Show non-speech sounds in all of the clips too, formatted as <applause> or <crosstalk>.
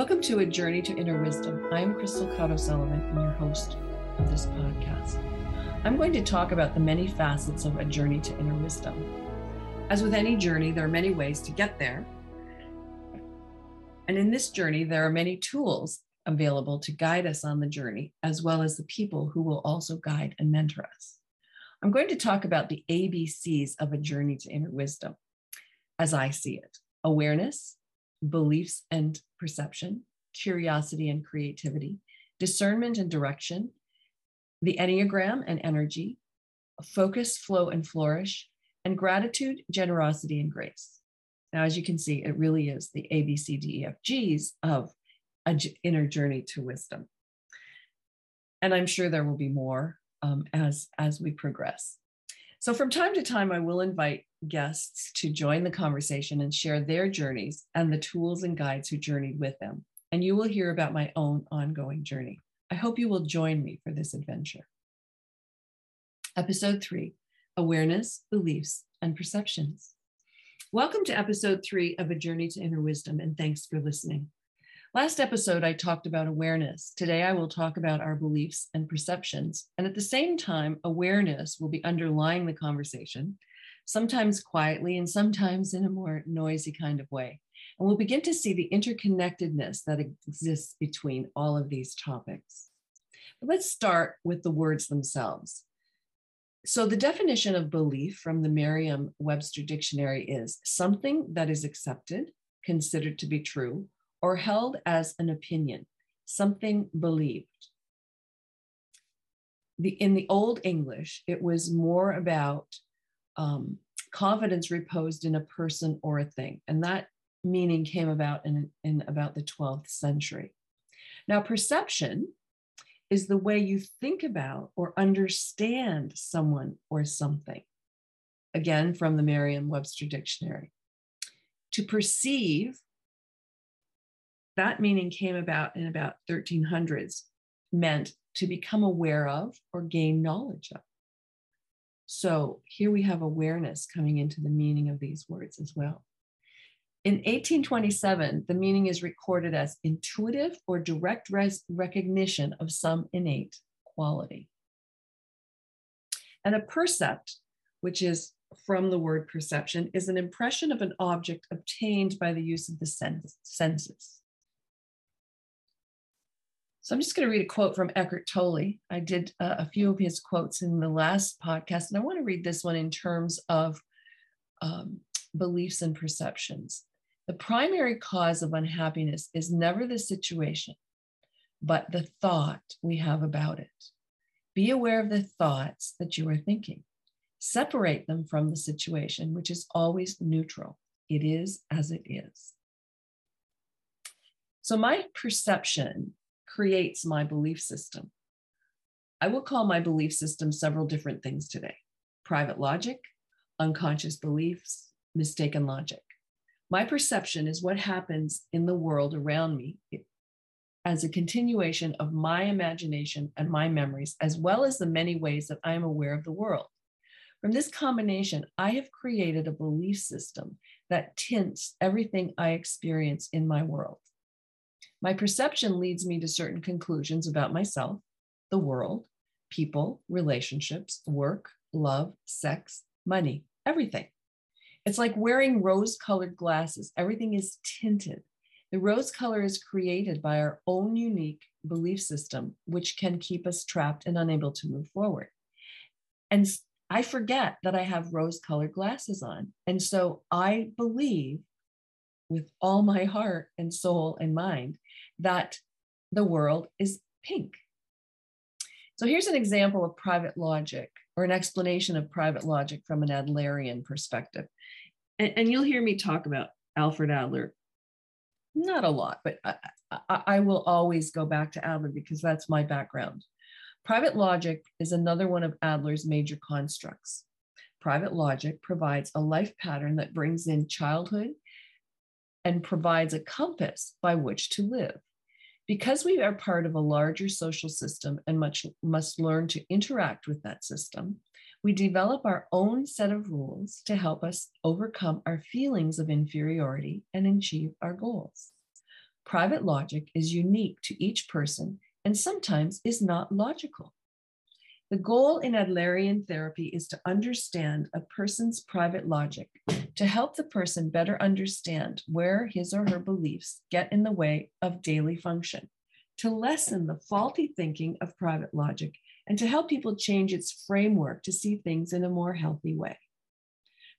Welcome to A Journey to Inner Wisdom. I am Crystal Kotow-Sullivan and your host of this podcast. I'm going to talk about the many facets of a journey to inner wisdom. As with any journey, there are many ways to get there. And in this journey, there are many tools available to guide us on the journey, as well as the people who will also guide and mentor us. I'm going to talk about the ABCs of a journey to inner wisdom as I see it awareness, beliefs and perception, curiosity and creativity, discernment and direction, the Enneagram and energy, focus, flow, and flourish, and gratitude, generosity, and grace. Now, as you can see, it really is the ABCDEFGs of an inner journey to wisdom. And I'm sure there will be more um, as, as we progress. So, from time to time, I will invite guests to join the conversation and share their journeys and the tools and guides who journeyed with them. And you will hear about my own ongoing journey. I hope you will join me for this adventure. Episode three Awareness, Beliefs, and Perceptions. Welcome to episode three of A Journey to Inner Wisdom, and thanks for listening. Last episode, I talked about awareness. Today, I will talk about our beliefs and perceptions. And at the same time, awareness will be underlying the conversation sometimes quietly and sometimes in a more noisy kind of way. And we'll begin to see the interconnectedness that exists between all of these topics. But let's start with the words themselves. So, the definition of belief from the Merriam Webster Dictionary is something that is accepted, considered to be true, or held as an opinion, something believed. The, in the Old English, it was more about um, confidence reposed in a person or a thing. And that meaning came about in, in about the 12th century. Now, perception is the way you think about or understand someone or something. Again, from the Merriam Webster Dictionary. To perceive, that meaning came about in about 1300s, meant to become aware of or gain knowledge of. So here we have awareness coming into the meaning of these words as well. In 1827, the meaning is recorded as intuitive or direct res- recognition of some innate quality. And a percept, which is from the word perception, is an impression of an object obtained by the use of the sense, senses. So I'm just going to read a quote from Eckhart Tolle. I did uh, a few of his quotes in the last podcast, and I want to read this one in terms of um, beliefs and perceptions. The primary cause of unhappiness is never the situation, but the thought we have about it. Be aware of the thoughts that you are thinking. Separate them from the situation, which is always neutral. It is as it is. So, my perception creates my belief system. I will call my belief system several different things today private logic, unconscious beliefs, mistaken logic. My perception is what happens in the world around me as a continuation of my imagination and my memories, as well as the many ways that I am aware of the world. From this combination, I have created a belief system that tints everything I experience in my world. My perception leads me to certain conclusions about myself, the world, people, relationships, work, love, sex, money, everything. It's like wearing rose colored glasses. Everything is tinted. The rose color is created by our own unique belief system, which can keep us trapped and unable to move forward. And I forget that I have rose colored glasses on. And so I believe with all my heart and soul and mind that the world is pink. So here's an example of private logic or an explanation of private logic from an Adlerian perspective. And, and you'll hear me talk about Alfred Adler, not a lot, but I, I, I will always go back to Adler because that's my background. Private logic is another one of Adler's major constructs. Private logic provides a life pattern that brings in childhood and provides a compass by which to live. Because we are part of a larger social system and much must learn to interact with that system, we develop our own set of rules to help us overcome our feelings of inferiority and achieve our goals. Private logic is unique to each person and sometimes is not logical. The goal in Adlerian therapy is to understand a person's private logic, to help the person better understand where his or her beliefs get in the way of daily function, to lessen the faulty thinking of private logic, and to help people change its framework to see things in a more healthy way.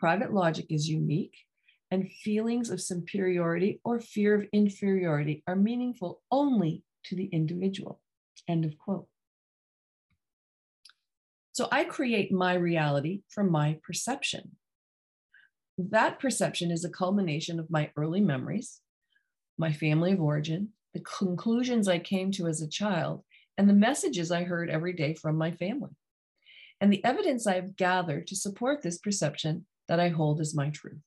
Private logic is unique, and feelings of superiority or fear of inferiority are meaningful only to the individual. End of quote. So I create my reality from my perception. That perception is a culmination of my early memories, my family of origin, the conclusions I came to as a child, and the messages I heard every day from my family, and the evidence I've gathered to support this perception that I hold as my truth.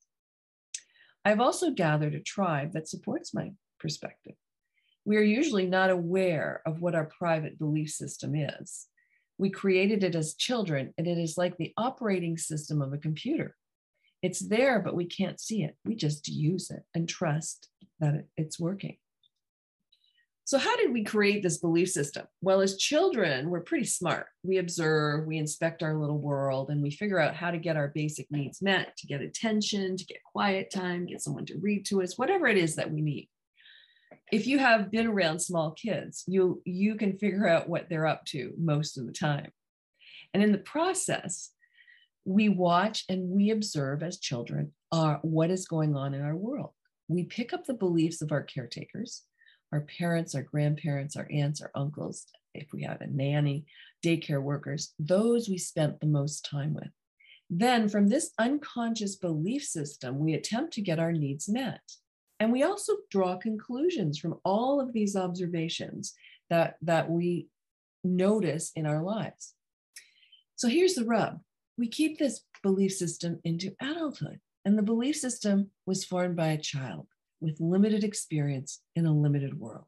I've also gathered a tribe that supports my perspective. We are usually not aware of what our private belief system is. We created it as children, and it is like the operating system of a computer. It's there, but we can't see it. We just use it and trust that it's working. So, how did we create this belief system? Well, as children, we're pretty smart. We observe, we inspect our little world, and we figure out how to get our basic needs met to get attention, to get quiet time, get someone to read to us, whatever it is that we need if you have been around small kids, you you can figure out what they're up to most of the time. And in the process, we watch and we observe as children uh, what is going on in our world. We pick up the beliefs of our caretakers, our parents, our grandparents, our aunts, our uncles, if we have a nanny, daycare workers, those we spent the most time with. Then, from this unconscious belief system, we attempt to get our needs met. And we also draw conclusions from all of these observations that, that we notice in our lives. So here's the rub we keep this belief system into adulthood. And the belief system was formed by a child with limited experience in a limited world.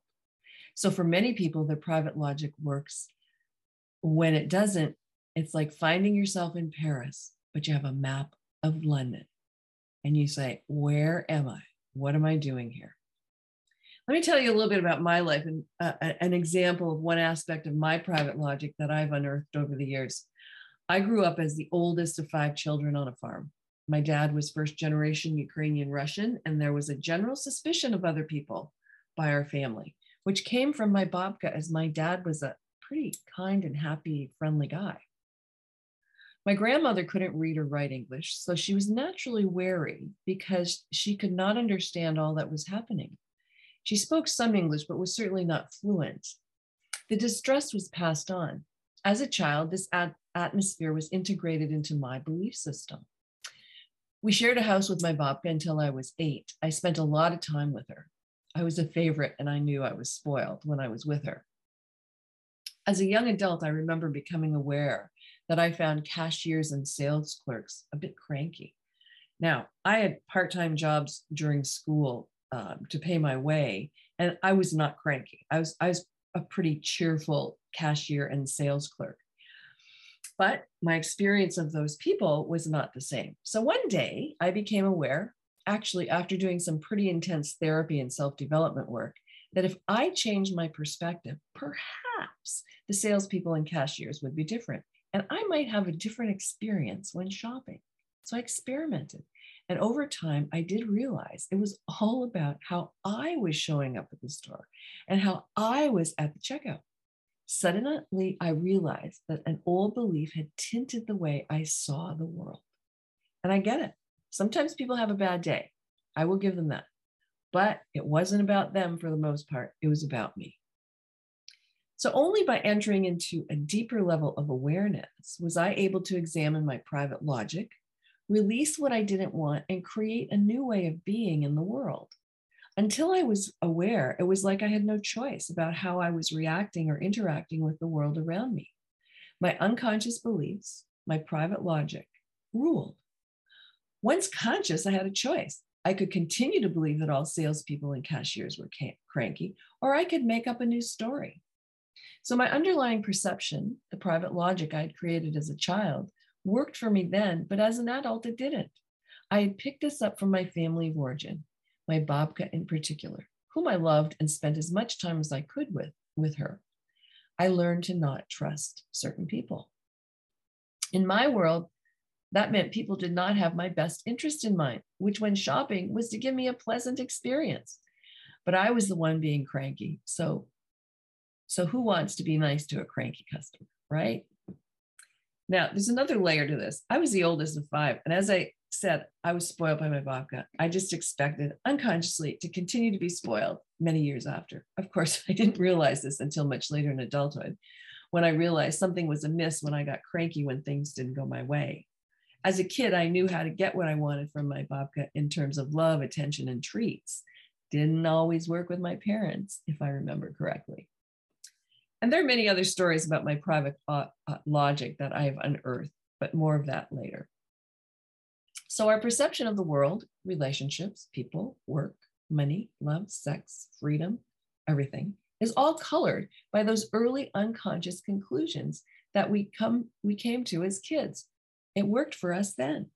So for many people, their private logic works. When it doesn't, it's like finding yourself in Paris, but you have a map of London. And you say, Where am I? What am I doing here? Let me tell you a little bit about my life and uh, an example of one aspect of my private logic that I've unearthed over the years. I grew up as the oldest of five children on a farm. My dad was first generation Ukrainian Russian, and there was a general suspicion of other people by our family, which came from my babka, as my dad was a pretty kind and happy, friendly guy. My grandmother couldn't read or write English, so she was naturally wary because she could not understand all that was happening. She spoke some English, but was certainly not fluent. The distrust was passed on. As a child, this at- atmosphere was integrated into my belief system. We shared a house with my babka until I was eight. I spent a lot of time with her. I was a favorite, and I knew I was spoiled when I was with her. As a young adult, I remember becoming aware that I found cashiers and sales clerks a bit cranky. Now, I had part time jobs during school um, to pay my way, and I was not cranky. I was, I was a pretty cheerful cashier and sales clerk. But my experience of those people was not the same. So one day I became aware, actually, after doing some pretty intense therapy and self development work, that if I changed my perspective, perhaps the salespeople and cashiers would be different. And I might have a different experience when shopping. So I experimented. And over time, I did realize it was all about how I was showing up at the store and how I was at the checkout. Suddenly, I realized that an old belief had tinted the way I saw the world. And I get it. Sometimes people have a bad day. I will give them that. But it wasn't about them for the most part, it was about me. So, only by entering into a deeper level of awareness was I able to examine my private logic, release what I didn't want, and create a new way of being in the world. Until I was aware, it was like I had no choice about how I was reacting or interacting with the world around me. My unconscious beliefs, my private logic ruled. Once conscious, I had a choice. I could continue to believe that all salespeople and cashiers were cranky, or I could make up a new story. So my underlying perception, the private logic I had created as a child, worked for me then, but as an adult, it didn't. I had picked this up from my family of origin, my babka in particular, whom I loved and spent as much time as I could with, with her, I learned to not trust certain people. In my world, that meant people did not have my best interest in mind, which, when shopping, was to give me a pleasant experience. But I was the one being cranky. So, so who wants to be nice to a cranky customer, right? Now, there's another layer to this. I was the oldest of five. And as I said, I was spoiled by my babka. I just expected unconsciously to continue to be spoiled many years after. Of course, <laughs> I didn't realize this until much later in adulthood when I realized something was amiss when I got cranky when things didn't go my way. As a kid, I knew how to get what I wanted from my babka in terms of love, attention, and treats. Didn't always work with my parents, if I remember correctly. And there are many other stories about my private uh, uh, logic that I have unearthed, but more of that later. So, our perception of the world, relationships, people, work, money, love, sex, freedom, everything is all colored by those early unconscious conclusions that we come we came to as kids. It worked for us then.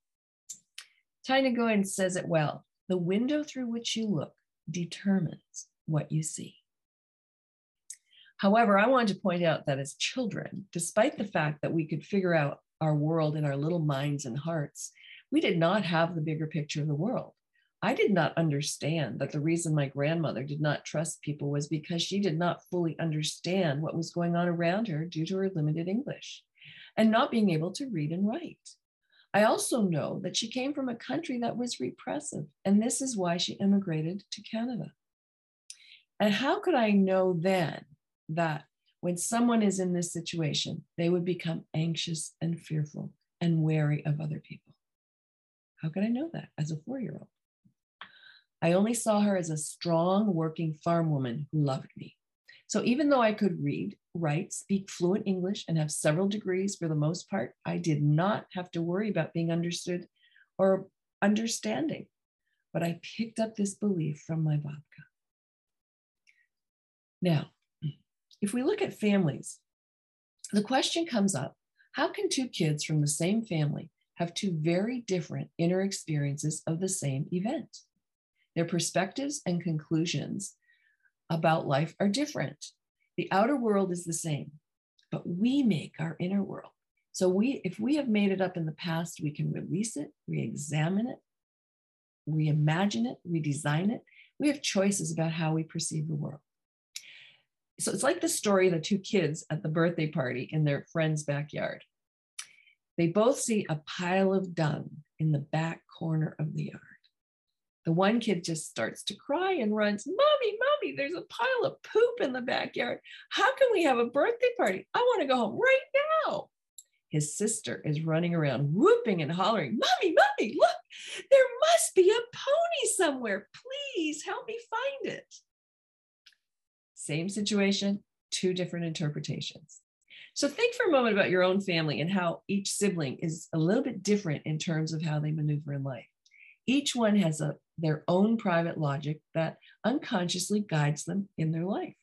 Tina Goyen says it well. The window through which you look determines what you see. However, I wanted to point out that as children, despite the fact that we could figure out our world in our little minds and hearts, we did not have the bigger picture of the world. I did not understand that the reason my grandmother did not trust people was because she did not fully understand what was going on around her due to her limited English and not being able to read and write. I also know that she came from a country that was repressive, and this is why she immigrated to Canada. And how could I know then that when someone is in this situation, they would become anxious and fearful and wary of other people. How could I know that as a four year old? I only saw her as a strong, working farm woman who loved me. So even though I could read, write, speak fluent English, and have several degrees for the most part, I did not have to worry about being understood or understanding. But I picked up this belief from my babka. Now, if we look at families, the question comes up how can two kids from the same family have two very different inner experiences of the same event? Their perspectives and conclusions about life are different. The outer world is the same, but we make our inner world. So we if we have made it up in the past, we can release it, re-examine it, reimagine it, redesign it. We have choices about how we perceive the world so it's like the story of the two kids at the birthday party in their friend's backyard. They both see a pile of dung in the back corner of the yard. The one kid just starts to cry and runs, Mommy, Mommy, there's a pile of poop in the backyard. How can we have a birthday party? I want to go home right now. His sister is running around whooping and hollering, Mommy, Mommy, look, there must be a pony somewhere. Please help me find it. Same situation, two different interpretations. So think for a moment about your own family and how each sibling is a little bit different in terms of how they maneuver in life. Each one has a, their own private logic that unconsciously guides them in their life.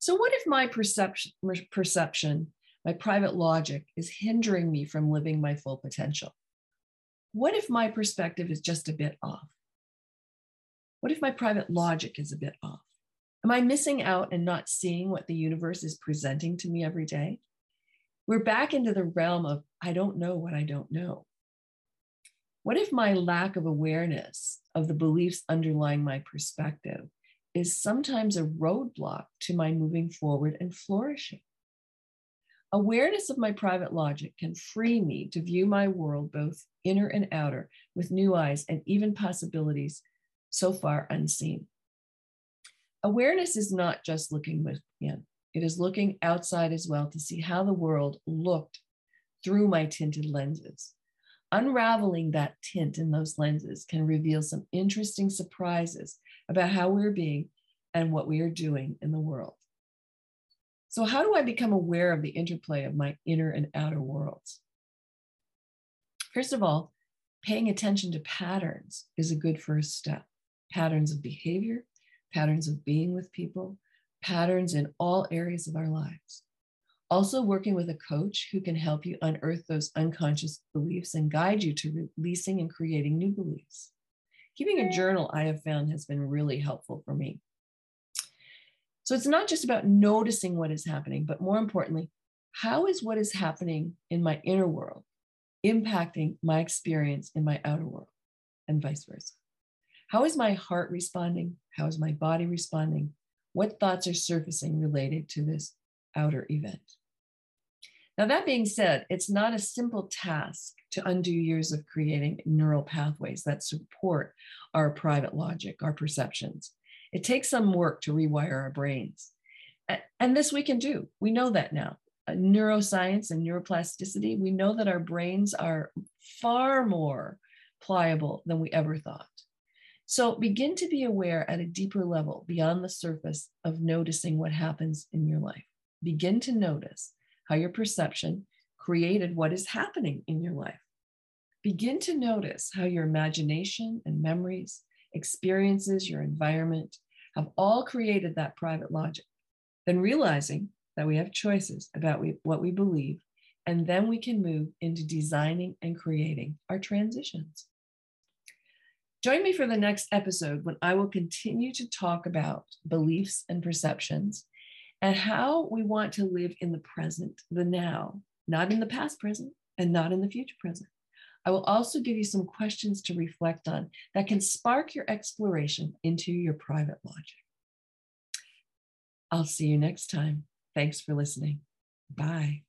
So, what if my perception, perception, my private logic is hindering me from living my full potential? What if my perspective is just a bit off? What if my private logic is a bit off? Am I missing out and not seeing what the universe is presenting to me every day? We're back into the realm of I don't know what I don't know. What if my lack of awareness of the beliefs underlying my perspective is sometimes a roadblock to my moving forward and flourishing? Awareness of my private logic can free me to view my world, both inner and outer, with new eyes and even possibilities so far unseen. Awareness is not just looking within, it is looking outside as well to see how the world looked through my tinted lenses. Unraveling that tint in those lenses can reveal some interesting surprises about how we're being and what we are doing in the world. So, how do I become aware of the interplay of my inner and outer worlds? First of all, paying attention to patterns is a good first step patterns of behavior, patterns of being with people, patterns in all areas of our lives. Also, working with a coach who can help you unearth those unconscious beliefs and guide you to releasing and creating new beliefs. Keeping a journal, I have found, has been really helpful for me. So it's not just about noticing what is happening, but more importantly, how is what is happening in my inner world impacting my experience in my outer world and vice versa? How is my heart responding? How is my body responding? What thoughts are surfacing related to this outer event? Now, that being said, it's not a simple task to undo years of creating neural pathways that support our private logic, our perceptions. It takes some work to rewire our brains. And this we can do. We know that now. Uh, neuroscience and neuroplasticity, we know that our brains are far more pliable than we ever thought. So begin to be aware at a deeper level beyond the surface of noticing what happens in your life. Begin to notice how your perception created what is happening in your life. Begin to notice how your imagination and memories, experiences, your environment have all created that private logic. Then realizing that we have choices about what we believe, and then we can move into designing and creating our transitions. Join me for the next episode when I will continue to talk about beliefs and perceptions and how we want to live in the present, the now, not in the past present and not in the future present. I will also give you some questions to reflect on that can spark your exploration into your private logic. I'll see you next time. Thanks for listening. Bye.